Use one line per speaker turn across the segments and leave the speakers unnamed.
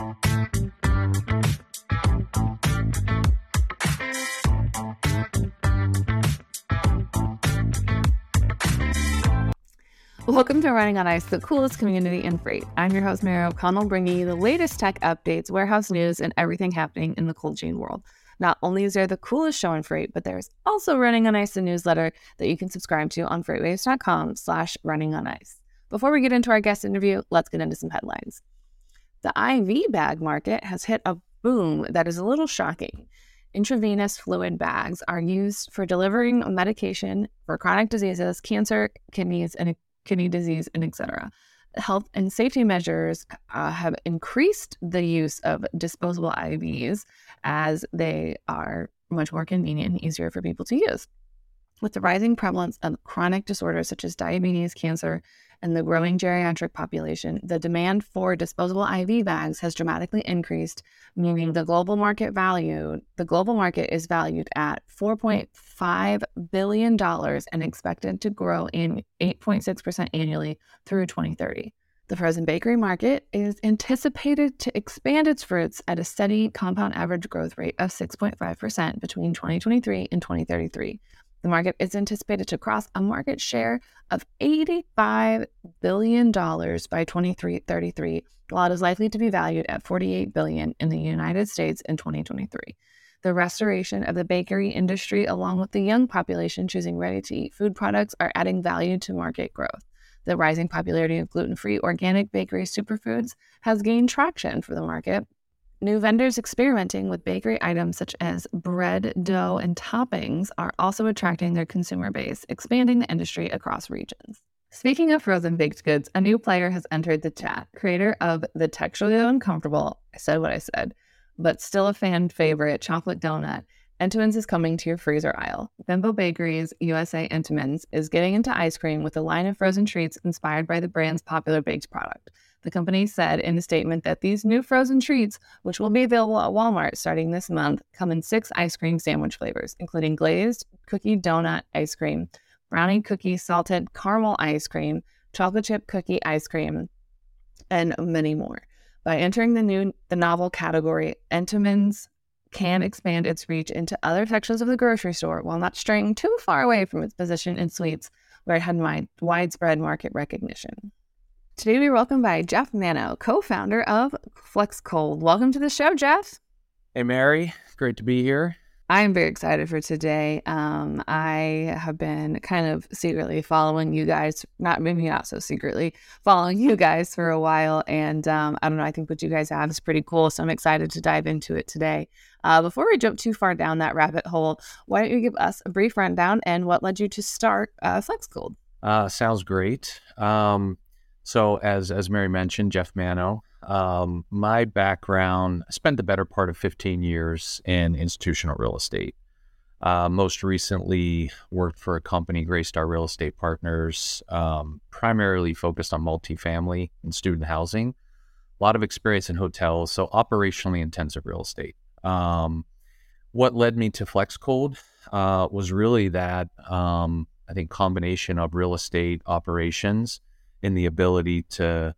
Welcome to Running on Ice, the coolest community in freight. I'm your host, Mary O'Connell, bringing you the latest tech updates, warehouse news, and everything happening in the cold chain world. Not only is there the coolest show in freight, but there's also Running on Ice, a newsletter that you can subscribe to on freightwaves.com slash running on ice. Before we get into our guest interview, let's get into some headlines. The IV bag market has hit a boom that is a little shocking. Intravenous fluid bags are used for delivering medication for chronic diseases, cancer, kidneys, and kidney disease, and etc. Health and safety measures uh, have increased the use of disposable IVs as they are much more convenient and easier for people to use. With the rising prevalence of chronic disorders such as diabetes, cancer, and the growing geriatric population, the demand for disposable IV bags has dramatically increased, meaning mm-hmm. the global market value, the global market is valued at $4.5 billion and expected to grow in 8.6% annually through 2030. The frozen bakery market is anticipated to expand its fruits at a steady compound average growth rate of 6.5% between 2023 and 2033, the market is anticipated to cross a market share of $85 billion by 2033, while it is likely to be valued at 48 billion in the United States in 2023. The restoration of the bakery industry, along with the young population choosing ready to eat food products, are adding value to market growth. The rising popularity of gluten free organic bakery superfoods has gained traction for the market, New vendors experimenting with bakery items such as bread, dough, and toppings are also attracting their consumer base, expanding the industry across regions. Speaking of frozen baked goods, a new player has entered the chat. Creator of the texturally uncomfortable, I said what I said, but still a fan favorite chocolate donut, Entenmann's is coming to your freezer aisle. Bimbo Bakeries USA Entenmann's is getting into ice cream with a line of frozen treats inspired by the brand's popular baked product. The company said in a statement that these new frozen treats, which will be available at Walmart starting this month, come in six ice cream sandwich flavors, including glazed cookie donut ice cream, brownie cookie salted caramel ice cream, chocolate chip cookie ice cream, and many more. By entering the new the novel category, Entenmann's can expand its reach into other sections of the grocery store while not straying too far away from its position in sweets, where it had widespread market recognition. Today we are welcomed by Jeff Manno, co-founder of FlexCold. Welcome to the show, Jeff.
Hey, Mary. Great to be here.
I am very excited for today. Um, I have been kind of secretly following you guys, not maybe not so secretly, following you guys for a while. And um, I don't know, I think what you guys have is pretty cool. So I'm excited to dive into it today. Uh, before we jump too far down that rabbit hole, why don't you give us a brief rundown and what led you to start uh, FlexCold?
Uh, sounds great. Um, so, as as Mary mentioned, Jeff Manno. Um, my background, I spent the better part of 15 years in institutional real estate. Uh, most recently, worked for a company, Greystar Real Estate Partners, um, primarily focused on multifamily and student housing. A lot of experience in hotels, so operationally intensive real estate. Um, what led me to FlexCold uh, was really that um, I think combination of real estate operations in the ability to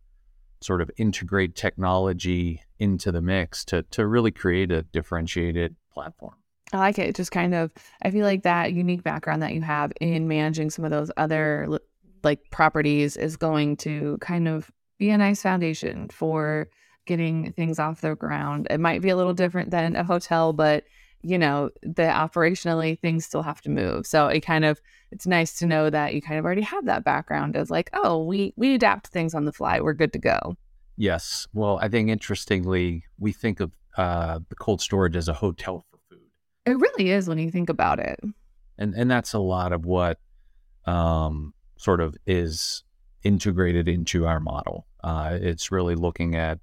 sort of integrate technology into the mix to to really create a differentiated platform.
I like it. Just kind of, I feel like that unique background that you have in managing some of those other like properties is going to kind of be a nice foundation for getting things off the ground. It might be a little different than a hotel, but you know, the operationally things still have to move. So it kind of it's nice to know that you kind of already have that background as like, oh, we we adapt things on the fly. We're good to go.
Yes. Well, I think interestingly, we think of uh, the cold storage as a hotel for food.
It really is when you think about it.
And and that's a lot of what um, sort of is integrated into our model. Uh, it's really looking at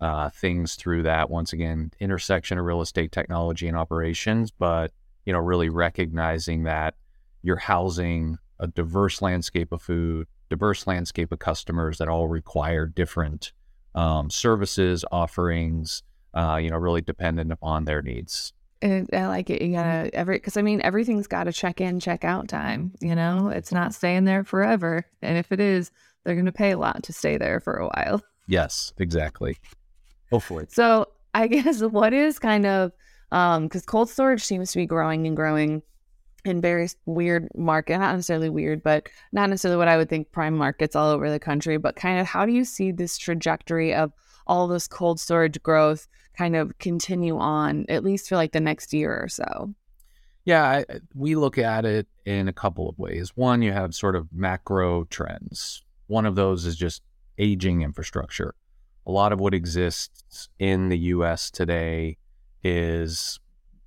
uh, things through that once again intersection of real estate technology and operations but you know really recognizing that you're housing a diverse landscape of food diverse landscape of customers that all require different um, services offerings uh, you know really dependent upon their needs
I like it. You gotta every because I mean everything's got a check in, check out time. You know, it's not staying there forever, and if it is, they're going to pay a lot to stay there for a while.
Yes, exactly. Hopefully.
So I guess what is kind of um because cold storage seems to be growing and growing in various weird market, not necessarily weird, but not necessarily what I would think prime markets all over the country, but kind of how do you see this trajectory of all this cold storage growth kind of continue on at least for like the next year or so?
Yeah, I, we look at it in a couple of ways. One, you have sort of macro trends. One of those is just aging infrastructure. A lot of what exists in the US today is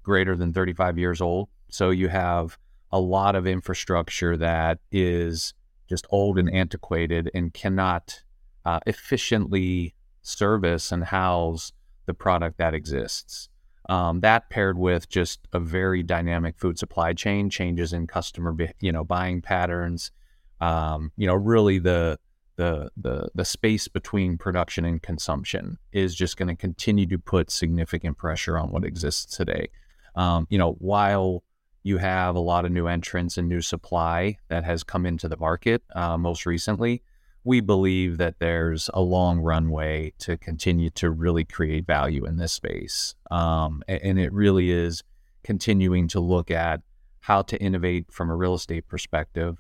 greater than 35 years old. So you have a lot of infrastructure that is just old and antiquated and cannot uh, efficiently service and house the product that exists. Um, that paired with just a very dynamic food supply chain, changes in customer, you know, buying patterns, um, you know, really the the the the space between production and consumption is just going to continue to put significant pressure on what exists today. Um, you know, while you have a lot of new entrants and new supply that has come into the market uh, most recently, we believe that there's a long runway to continue to really create value in this space. Um, and it really is continuing to look at how to innovate from a real estate perspective,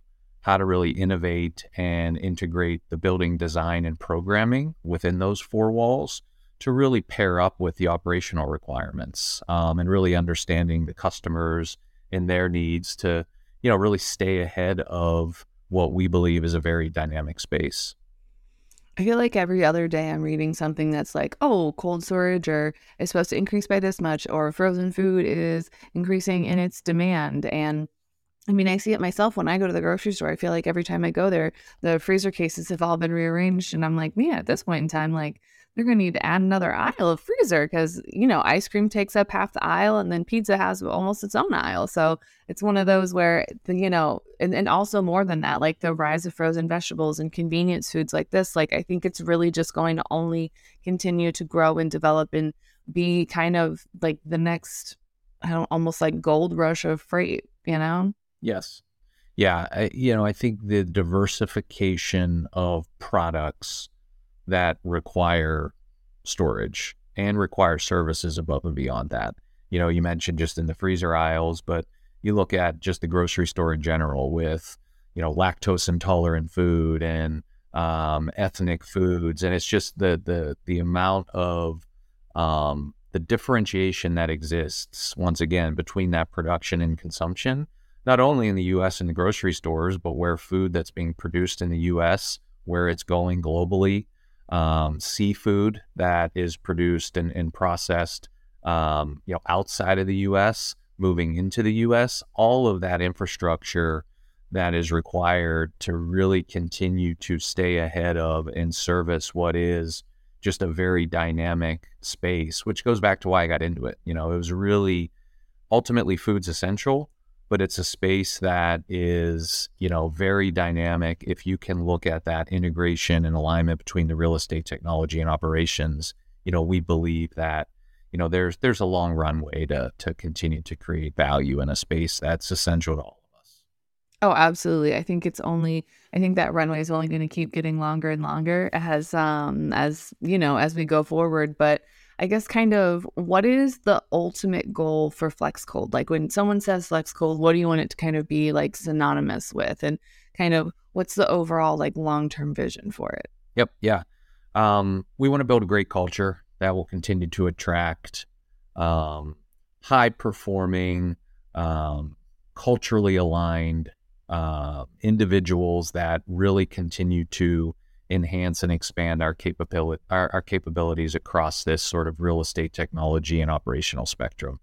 how to really innovate and integrate the building design and programming within those four walls to really pair up with the operational requirements um, and really understanding the customers and their needs to, you know, really stay ahead of what we believe is a very dynamic space.
I feel like every other day I'm reading something that's like, oh, cold storage or is supposed to increase by this much, or frozen food is increasing in its demand. And I mean, I see it myself when I go to the grocery store. I feel like every time I go there, the freezer cases have all been rearranged. And I'm like, man, at this point in time, like, they're going to need to add another aisle of freezer because, you know, ice cream takes up half the aisle and then pizza has almost its own aisle. So it's one of those where, the, you know, and, and also more than that, like the rise of frozen vegetables and convenience foods like this, like I think it's really just going to only continue to grow and develop and be kind of like the next, I don't almost like gold rush of freight, you know?
Yes. Yeah. I, you know, I think the diversification of products that require storage and require services above and beyond that. You know, you mentioned just in the freezer aisles, but you look at just the grocery store in general with, you know, lactose intolerant food and um, ethnic foods, and it's just the the the amount of um, the differentiation that exists once again between that production and consumption, not only in the U.S. in the grocery stores, but where food that's being produced in the U.S. where it's going globally, um, seafood that is produced and, and processed, um, you know, outside of the U.S. moving into the U.S. All of that infrastructure that is required to really continue to stay ahead of and service what is just a very dynamic space, which goes back to why I got into it. You know, it was really ultimately food's essential, but it's a space that is, you know, very dynamic. If you can look at that integration and alignment between the real estate technology and operations, you know, we believe that, you know, there's there's a long runway to to continue to create value in a space that's essential to all of us.
Oh, absolutely. I think it's only I think that runway is only going to keep getting longer and longer as um as, you know, as we go forward, but I guess kind of what is the ultimate goal for Flex Cold? Like when someone says Flex Cold, what do you want it to kind of be like synonymous with? And kind of what's the overall like long term vision for it?
Yep. Yeah. Um, we want to build a great culture that will continue to attract um, high performing, um, culturally aligned uh, individuals that really continue to enhance and expand our capability our, our, capabilities across this sort of real estate technology and operational spectrum.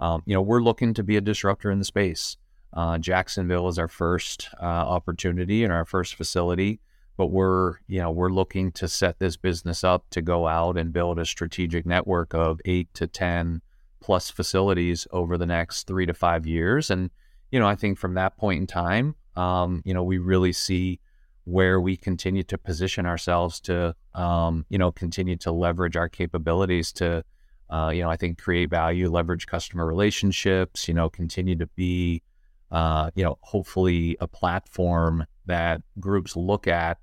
Um, you know, we're looking to be a disruptor in the space. Uh, Jacksonville is our first uh, opportunity and our first facility, but we're you know we're looking to set this business up to go out and build a strategic network of eight to ten plus facilities over the next three to five years. And you know, I think from that point in time, um, you know, we really see where we continue to position ourselves to, um, you know, continue to leverage our capabilities to, uh, you know, I think create value, leverage customer relationships, you know, continue to be, uh, you know, hopefully a platform that groups look at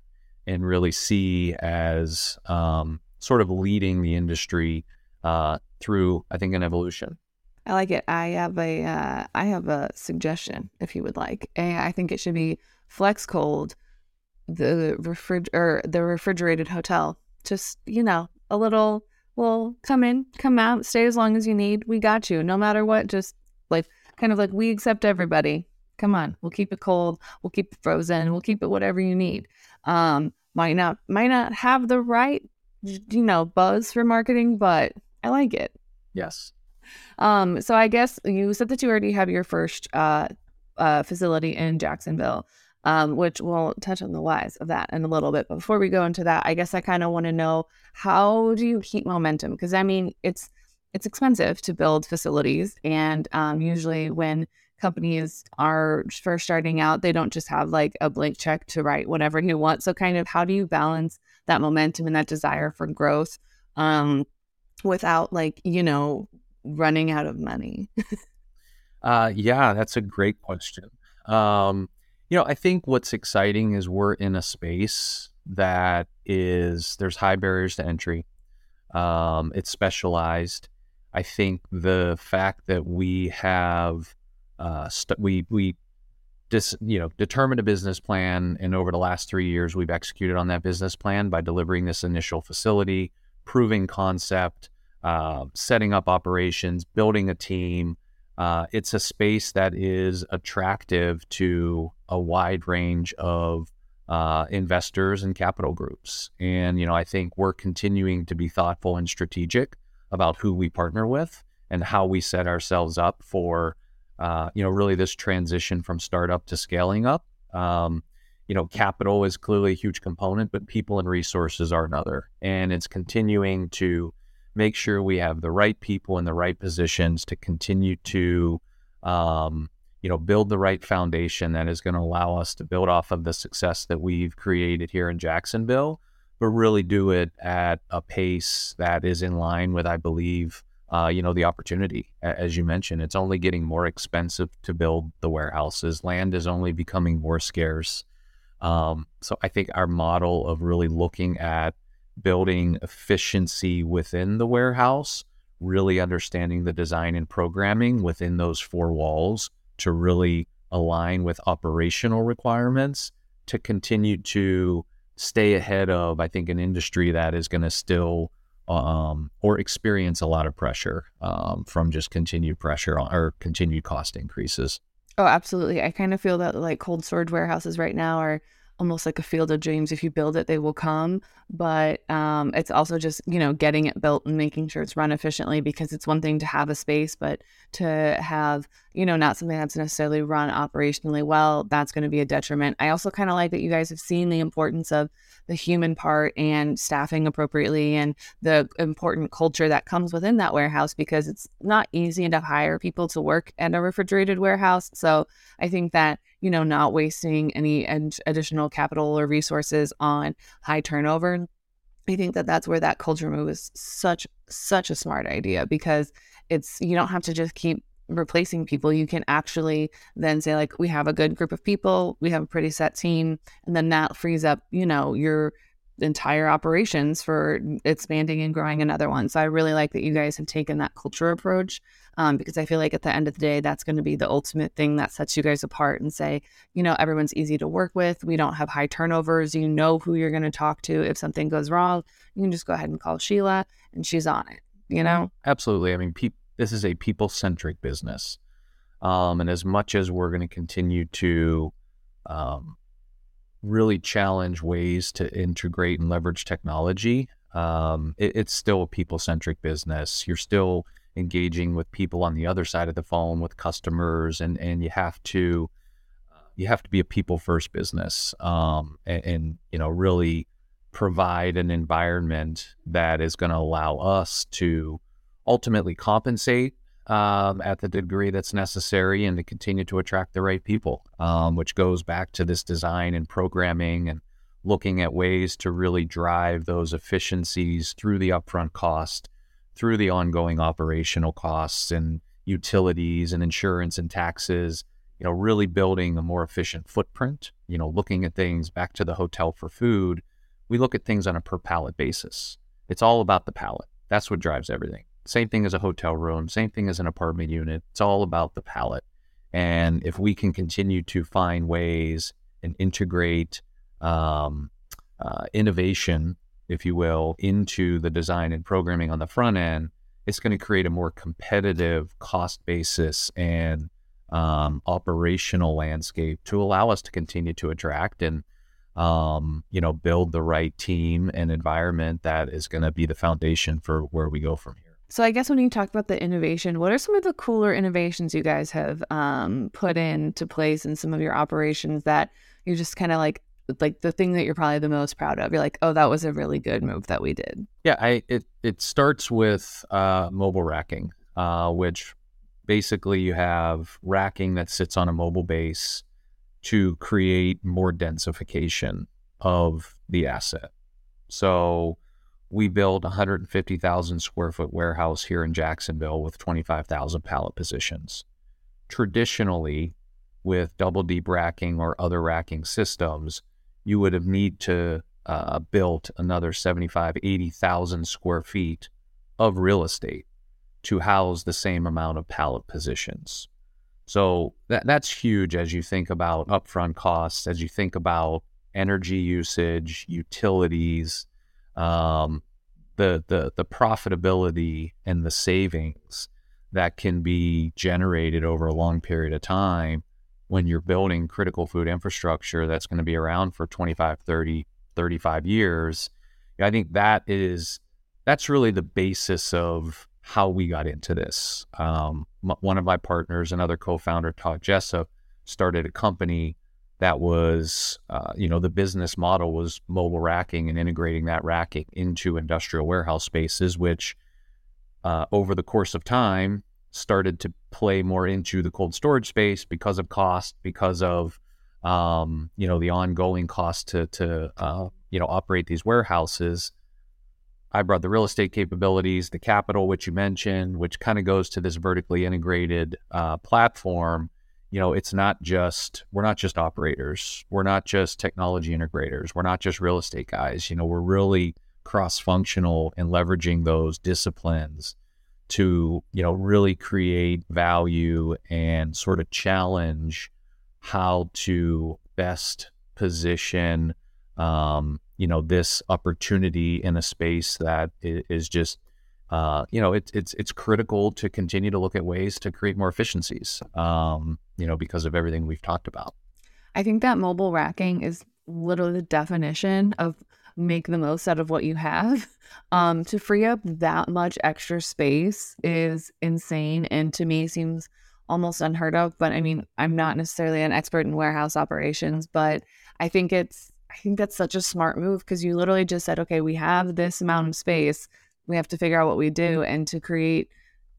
and really see as, um, sort of leading the industry uh, through, I think, an evolution.
I like it. I have a uh, I have a suggestion if you would like. I think it should be Flex Cold, the refrig or the refrigerated hotel. Just you know, a little. Well, come in, come out, stay as long as you need. We got you. No matter what, just like kind of like we accept everybody. Come on, we'll keep it cold. We'll keep it frozen. We'll keep it whatever you need. Um, might not might not have the right you know buzz for marketing, but I like it.
Yes.
Um, so I guess you said that you already have your first uh, uh, facility in Jacksonville, um, which we'll touch on the whys of that in a little bit. But before we go into that, I guess I kind of want to know how do you keep momentum? Because I mean, it's it's expensive to build facilities, and um, usually when companies are first starting out, they don't just have like a blank check to write whatever you want. So, kind of, how do you balance that momentum and that desire for growth um, without like you know running out of money?
uh, yeah, that's a great question. Um, you know, I think what's exciting is we're in a space that is there's high barriers to entry. Um, it's specialized. I think the fact that we have uh, st- we we dis, you know determined a business plan, and over the last three years, we've executed on that business plan by delivering this initial facility, proving concept, uh, setting up operations, building a team. Uh, it's a space that is attractive to a wide range of uh, investors and capital groups. And, you know, I think we're continuing to be thoughtful and strategic about who we partner with and how we set ourselves up for, uh, you know, really this transition from startup to scaling up. Um, you know, capital is clearly a huge component, but people and resources are another. And it's continuing to make sure we have the right people in the right positions to continue to, um, you know, build the right foundation that is going to allow us to build off of the success that we've created here in Jacksonville but really do it at a pace that is in line with, I believe, uh, you know, the opportunity. As you mentioned, it's only getting more expensive to build the warehouses. Land is only becoming more scarce. Um, so I think our model of really looking at building efficiency within the warehouse, really understanding the design and programming within those four walls to really align with operational requirements to continue to stay ahead of, I think, an industry that is going to still um, or experience a lot of pressure um, from just continued pressure or continued cost increases.
Oh, absolutely. I kind of feel that like cold storage warehouses right now are almost like a field of dreams. If you build it, they will come. But um, it's also just, you know, getting it built and making sure it's run efficiently because it's one thing to have a space, but to have, you know, not something that's necessarily run operationally well, that's going to be a detriment. I also kind of like that you guys have seen the importance of the human part and staffing appropriately and the important culture that comes within that warehouse because it's not easy to hire people to work at a refrigerated warehouse. So I think that, you know, not wasting any additional capital or resources on high turnover. I think that that's where that culture move is such such a smart idea because it's you don't have to just keep replacing people you can actually then say like we have a good group of people we have a pretty set team and then that frees up you know your entire operations for expanding and growing another one. So i really like that you guys have taken that culture approach um, because i feel like at the end of the day that's going to be the ultimate thing that sets you guys apart and say you know everyone's easy to work with we don't have high turnovers you know who you're going to talk to if something goes wrong you can just go ahead and call sheila and she's on it you know?
Absolutely. I mean people this is a people centric business. Um, and as much as we're going to continue to um, really challenge ways to integrate and leverage technology, um, it, it's still a people centric business. You're still engaging with people on the other side of the phone with customers, and, and you have to you have to be a people first business um, and, and you know really provide an environment that is going to allow us to ultimately compensate um, at the degree that's necessary and to continue to attract the right people, um, which goes back to this design and programming and looking at ways to really drive those efficiencies through the upfront cost, through the ongoing operational costs and utilities and insurance and taxes, you know, really building a more efficient footprint, you know, looking at things back to the hotel for food. We look at things on a per pallet basis It's all about the pallet. That's what drives everything. Same thing as a hotel room, same thing as an apartment unit. It's all about the pallet. And if we can continue to find ways and integrate um, uh, innovation, if you will, into the design and programming on the front end, it's going to create a more competitive cost basis and um, operational landscape to allow us to continue to attract and um, you know build the right team and environment that is going to be the foundation for where we go from here.
So I guess when you talk about the innovation, what are some of the cooler innovations you guys have um, put into place in some of your operations that you're just kind of like like the thing that you're probably the most proud of? You're like, oh, that was a really good move that we did.
Yeah, I it it starts with uh, mobile racking, uh, which basically you have racking that sits on a mobile base to create more densification of the asset. So we built a 150,000 square foot warehouse here in Jacksonville with 25,000 pallet positions. Traditionally, with double deep racking or other racking systems, you would have need to uh, built another 75, 80,000 square feet of real estate to house the same amount of pallet positions. So that, that's huge as you think about upfront costs, as you think about energy usage, utilities, um, the, the, the profitability and the savings that can be generated over a long period of time when you're building critical food infrastructure that's going to be around for 25, 30, 35 years. I think that is that's really the basis of how we got into this. Um, m- one of my partners, another co-founder, Todd Jessup, started a company that was, uh, you know, the business model was mobile racking and integrating that racking into industrial warehouse spaces, which uh, over the course of time started to play more into the cold storage space because of cost, because of um, you know the ongoing cost to to uh, you know operate these warehouses. I brought the real estate capabilities, the capital, which you mentioned, which kind of goes to this vertically integrated uh, platform. You know, it's not just we're not just operators, we're not just technology integrators, we're not just real estate guys. You know, we're really cross functional and leveraging those disciplines to you know really create value and sort of challenge how to best position um, you know this opportunity in a space that is just uh, you know it, it's it's critical to continue to look at ways to create more efficiencies um, you know because of everything we've talked about
i think that mobile racking is literally the definition of make the most out of what you have. Um, to free up that much extra space is insane and to me seems almost unheard of. But I mean, I'm not necessarily an expert in warehouse operations, but I think it's I think that's such a smart move because you literally just said, okay, we have this amount of space. We have to figure out what we do and to create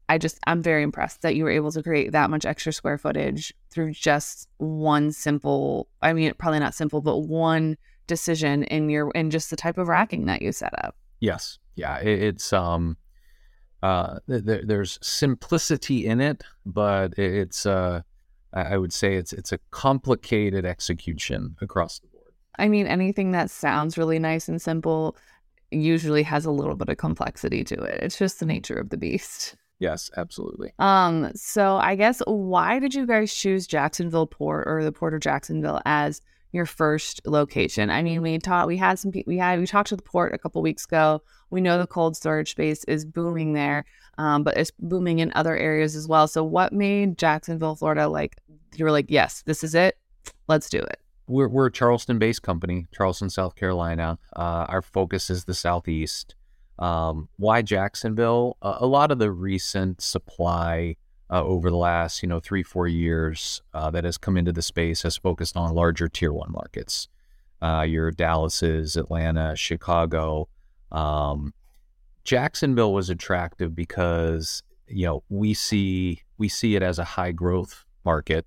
I just I'm very impressed that you were able to create that much extra square footage through just one simple I mean probably not simple but one decision in your in just the type of racking that you set up.
Yes. Yeah. It, it's um uh th- there's simplicity in it, but it's uh I would say it's it's a complicated execution across the board.
I mean, anything that sounds really nice and simple usually has a little bit of complexity to it. It's just the nature of the beast.
Yes, absolutely.
Um, so I guess why did you guys choose Jacksonville Port or the Port of Jacksonville as your first location. I mean, we taught we had some we had we talked to the port a couple weeks ago. We know the cold storage space is booming there, um, but it's booming in other areas as well. So, what made Jacksonville, Florida, like you were like, yes, this is it, let's do it.
We're we're a Charleston-based company, Charleston, South Carolina. Uh, our focus is the southeast. Um, why Jacksonville? Uh, a lot of the recent supply uh, over the last you know three four years uh, that has come into the space has focused on larger tier one markets. Uh, your Dallas's, Atlanta, Chicago. Um, Jacksonville was attractive because you know we see we see it as a high growth market.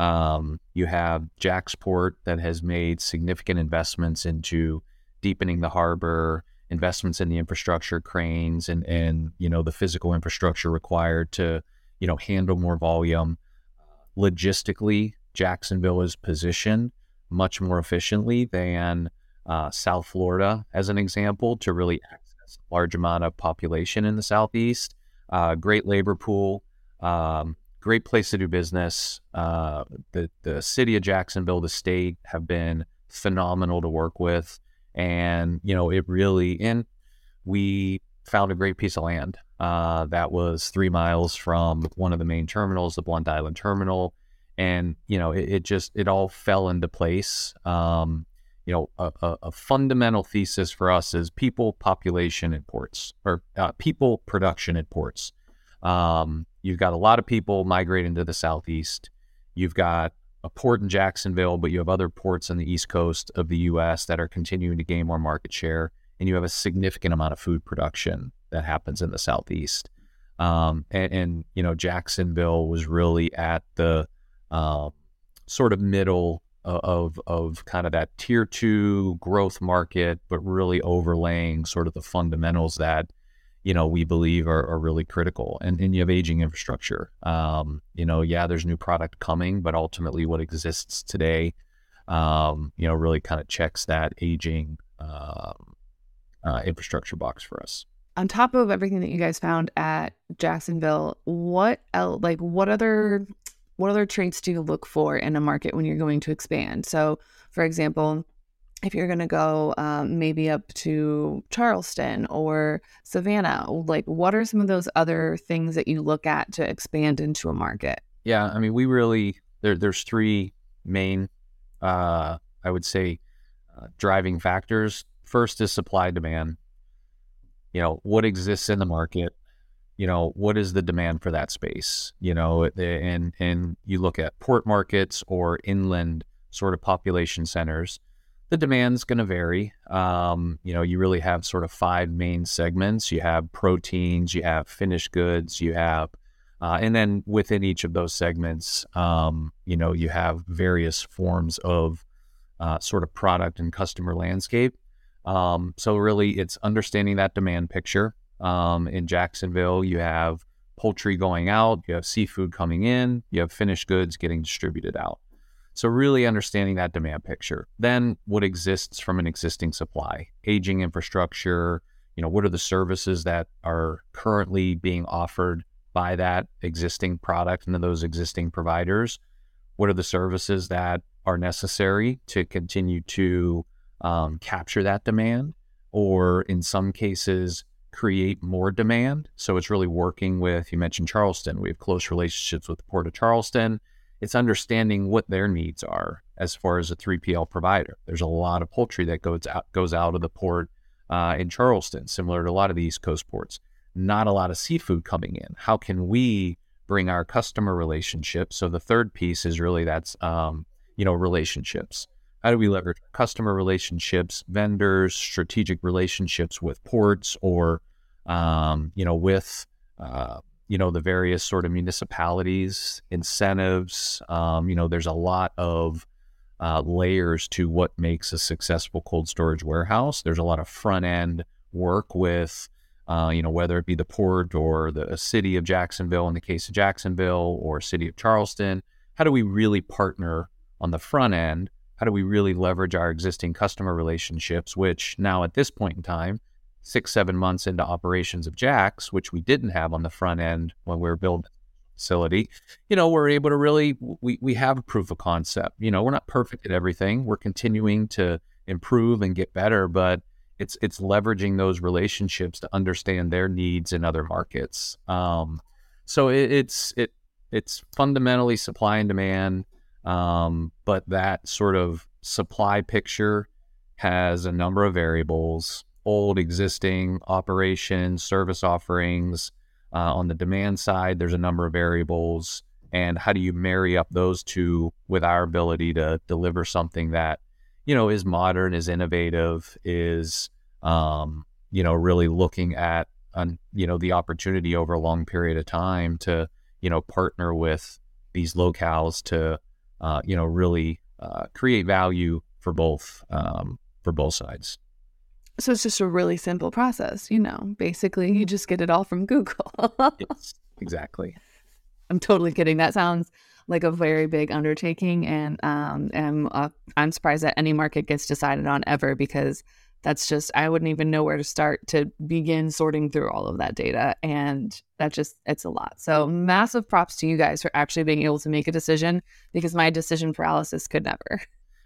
Um, you have JAXPORT that has made significant investments into deepening the harbor, investments in the infrastructure, cranes, and and you know the physical infrastructure required to you know, handle more volume. Logistically, Jacksonville is positioned much more efficiently than uh, South Florida, as an example, to really access a large amount of population in the southeast. Uh, great labor pool, um, great place to do business. Uh, the the city of Jacksonville, the state, have been phenomenal to work with, and you know it really. And we found a great piece of land uh, that was three miles from one of the main terminals, the Blount Island Terminal, and you know it, it just it all fell into place. Um, you know, a, a, a, fundamental thesis for us is people, population, and ports, or uh, people, production, and ports. Um, you've got a lot of people migrating to the southeast. You've got a port in Jacksonville, but you have other ports on the east coast of the U.S. that are continuing to gain more market share, and you have a significant amount of food production that happens in the southeast. Um, and, and, you know, Jacksonville was really at the uh, sort of middle of of kind of that tier two growth market, but really overlaying sort of the fundamentals that you know we believe are, are really critical. And and you have aging infrastructure. Um, you know, yeah, there's new product coming, but ultimately what exists today, um, you know, really kind of checks that aging um, uh, infrastructure box for us.
On top of everything that you guys found at Jacksonville, what else, like what other what other traits do you look for in a market when you're going to expand? So, for example, if you're going to go um, maybe up to Charleston or Savannah, like what are some of those other things that you look at to expand into a market?
Yeah, I mean, we really there. There's three main, uh, I would say, uh, driving factors. First is supply demand. You know what exists in the market you know what is the demand for that space you know and and you look at port markets or inland sort of population centers the demand's going to vary. Um, you know you really have sort of five main segments. You have proteins you have finished goods you have uh, and then within each of those segments um, you know you have various forms of uh, sort of product and customer landscape. Um, so really it's understanding that demand picture. Um, in Jacksonville, you have poultry going out, you have seafood coming in, you have finished goods getting distributed out. So, really understanding that demand picture. Then, what exists from an existing supply, aging infrastructure, you know, what are the services that are currently being offered by that existing product and those existing providers? What are the services that are necessary to continue to um, capture that demand? Or in some cases, create more demand. So it's really working with, you mentioned Charleston. We have close relationships with the Port of Charleston. It's understanding what their needs are as far as a 3PL provider. There's a lot of poultry that goes out, goes out of the port uh, in Charleston, similar to a lot of the East Coast ports. Not a lot of seafood coming in. How can we bring our customer relationships? So the third piece is really that's um, you know relationships how do we leverage customer relationships, vendors, strategic relationships with ports, or um, you know, with uh, you know the various sort of municipalities, incentives. Um, you know, there's a lot of uh, layers to what makes a successful cold storage warehouse. There's a lot of front end work with. Uh, you know, whether it be the port or the city of Jacksonville in the case of Jacksonville or city of Charleston, how do we really partner on the front end how do we really leverage our existing customer relationships, which now at this point in time, six, seven months into operations of Jax, which we didn't have on the front end when we were building facility, you know, we're able to really we we have a proof of concept. You know, we're not perfect at everything. We're continuing to improve and get better, but it's it's leveraging those relationships to understand their needs in other markets. Um, so it, it's it it's fundamentally supply and demand. Um, but that sort of supply picture has a number of variables old existing operations, service offerings. Uh, on the demand side, there's a number of variables. And how do you marry up those two with our ability to deliver something that, you know, is modern, is innovative, is, um, you know, really looking at, um, you know, the opportunity over a long period of time to, you know, partner with these locales to uh, you know, really uh, create value for both um, for both sides.
So it's just a really simple process, you know. Basically, you just get it all from Google.
yes, exactly.
I'm totally kidding. That sounds like a very big undertaking, and um, and uh, I'm surprised that any market gets decided on ever because that's just I wouldn't even know where to start to begin sorting through all of that data and that just it's a lot. So massive props to you guys for actually being able to make a decision because my decision paralysis could never.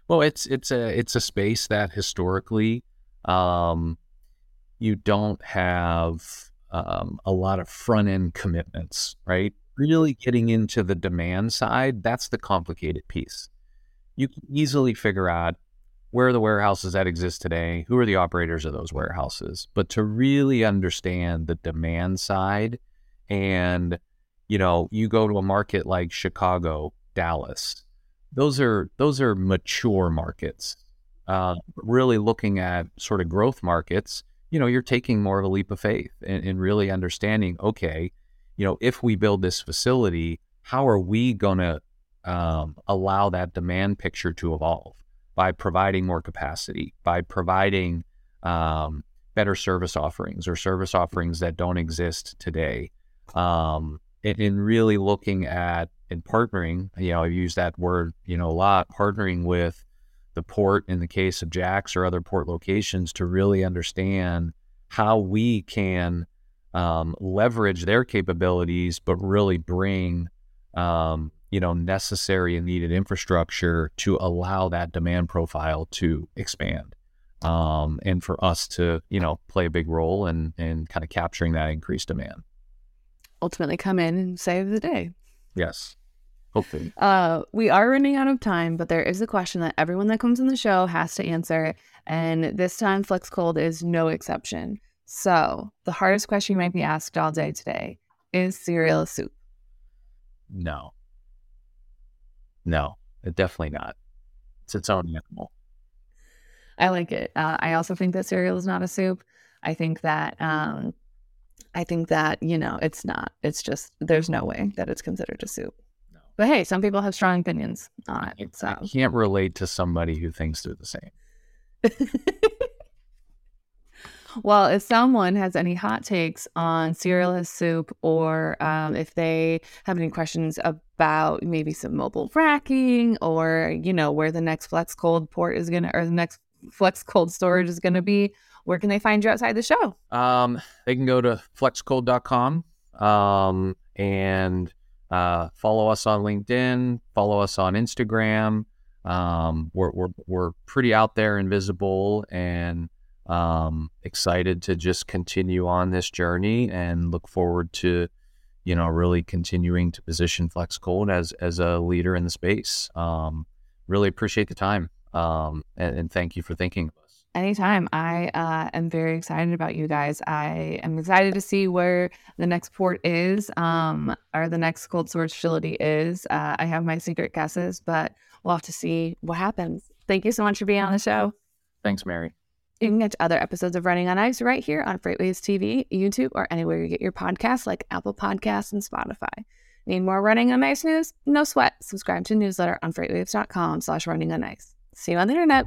Well, it's it's a it's a space that historically um, you don't have um, a lot of front end commitments, right? Really getting into the demand side, that's the complicated piece. You can easily figure out where are the warehouses that exist today, who are the operators of those warehouses, but to really understand the demand side and you know, you go to a market like Chicago, Dallas, those are those are mature markets. Uh, really looking at sort of growth markets, you know, you're taking more of a leap of faith and, really understanding, okay, you know, if we build this facility, how are we going to um, allow that demand picture to evolve? By providing more capacity, by providing um, better service offerings or service offerings that don't exist today, um, and, and really looking at and partnering, you know, I use that word, you know, a lot, partnering with the port in the case of Jax or other port locations to really understand how we can um, leverage their capabilities, but really bring, um, you know, necessary and needed infrastructure to allow that demand profile to expand. Um, and for us to, you know, play a big role in, in kind of capturing that increased demand.
Ultimately come in and save the day.
Yes. Hopefully.
Uh, we are running out of time, but there is a question that everyone that comes on the show has to answer. And this time, Flex Cold is no exception. So, the hardest question you might be asked all day today is cereal a soup?
No. No, definitely not. It's its own animal.
I like it. Uh, I also think that cereal is not a soup. I think that um, I think that you know it's not. It's just there's no way that it's considered a soup. But hey, some people have strong opinions on it. So.
I can't relate to somebody who thinks they're the same.
well, if someone has any hot takes on cereal as soup, or um, if they have any questions about maybe some mobile racking, or you know where the next Flex Cold port is gonna, or the next Flex Cold storage is gonna be, where can they find you outside the show?
Um, they can go to flexcold.com um, and uh, follow us on LinkedIn, follow us on Instagram. Um, we're, we're, we're pretty out there and visible and um, excited to just continue on this journey and look forward to, you know, really continuing to position Flex Cold as, as a leader in the space. Um, really appreciate the time. Um, and, and thank you for thinking
Anytime. I uh, am very excited about you guys. I am excited to see where the next port is, um, or the next cold storage facility is. Uh, I have my secret guesses, but we'll have to see what happens. Thank you so much for being on the show.
Thanks, Mary.
You can get other episodes of Running on Ice right here on Freightwaves TV, YouTube, or anywhere you get your podcasts like Apple Podcasts and Spotify. Need more Running on Ice news? No sweat. Subscribe to newsletter on freightwaves.com slash running on ice. See you on the internet.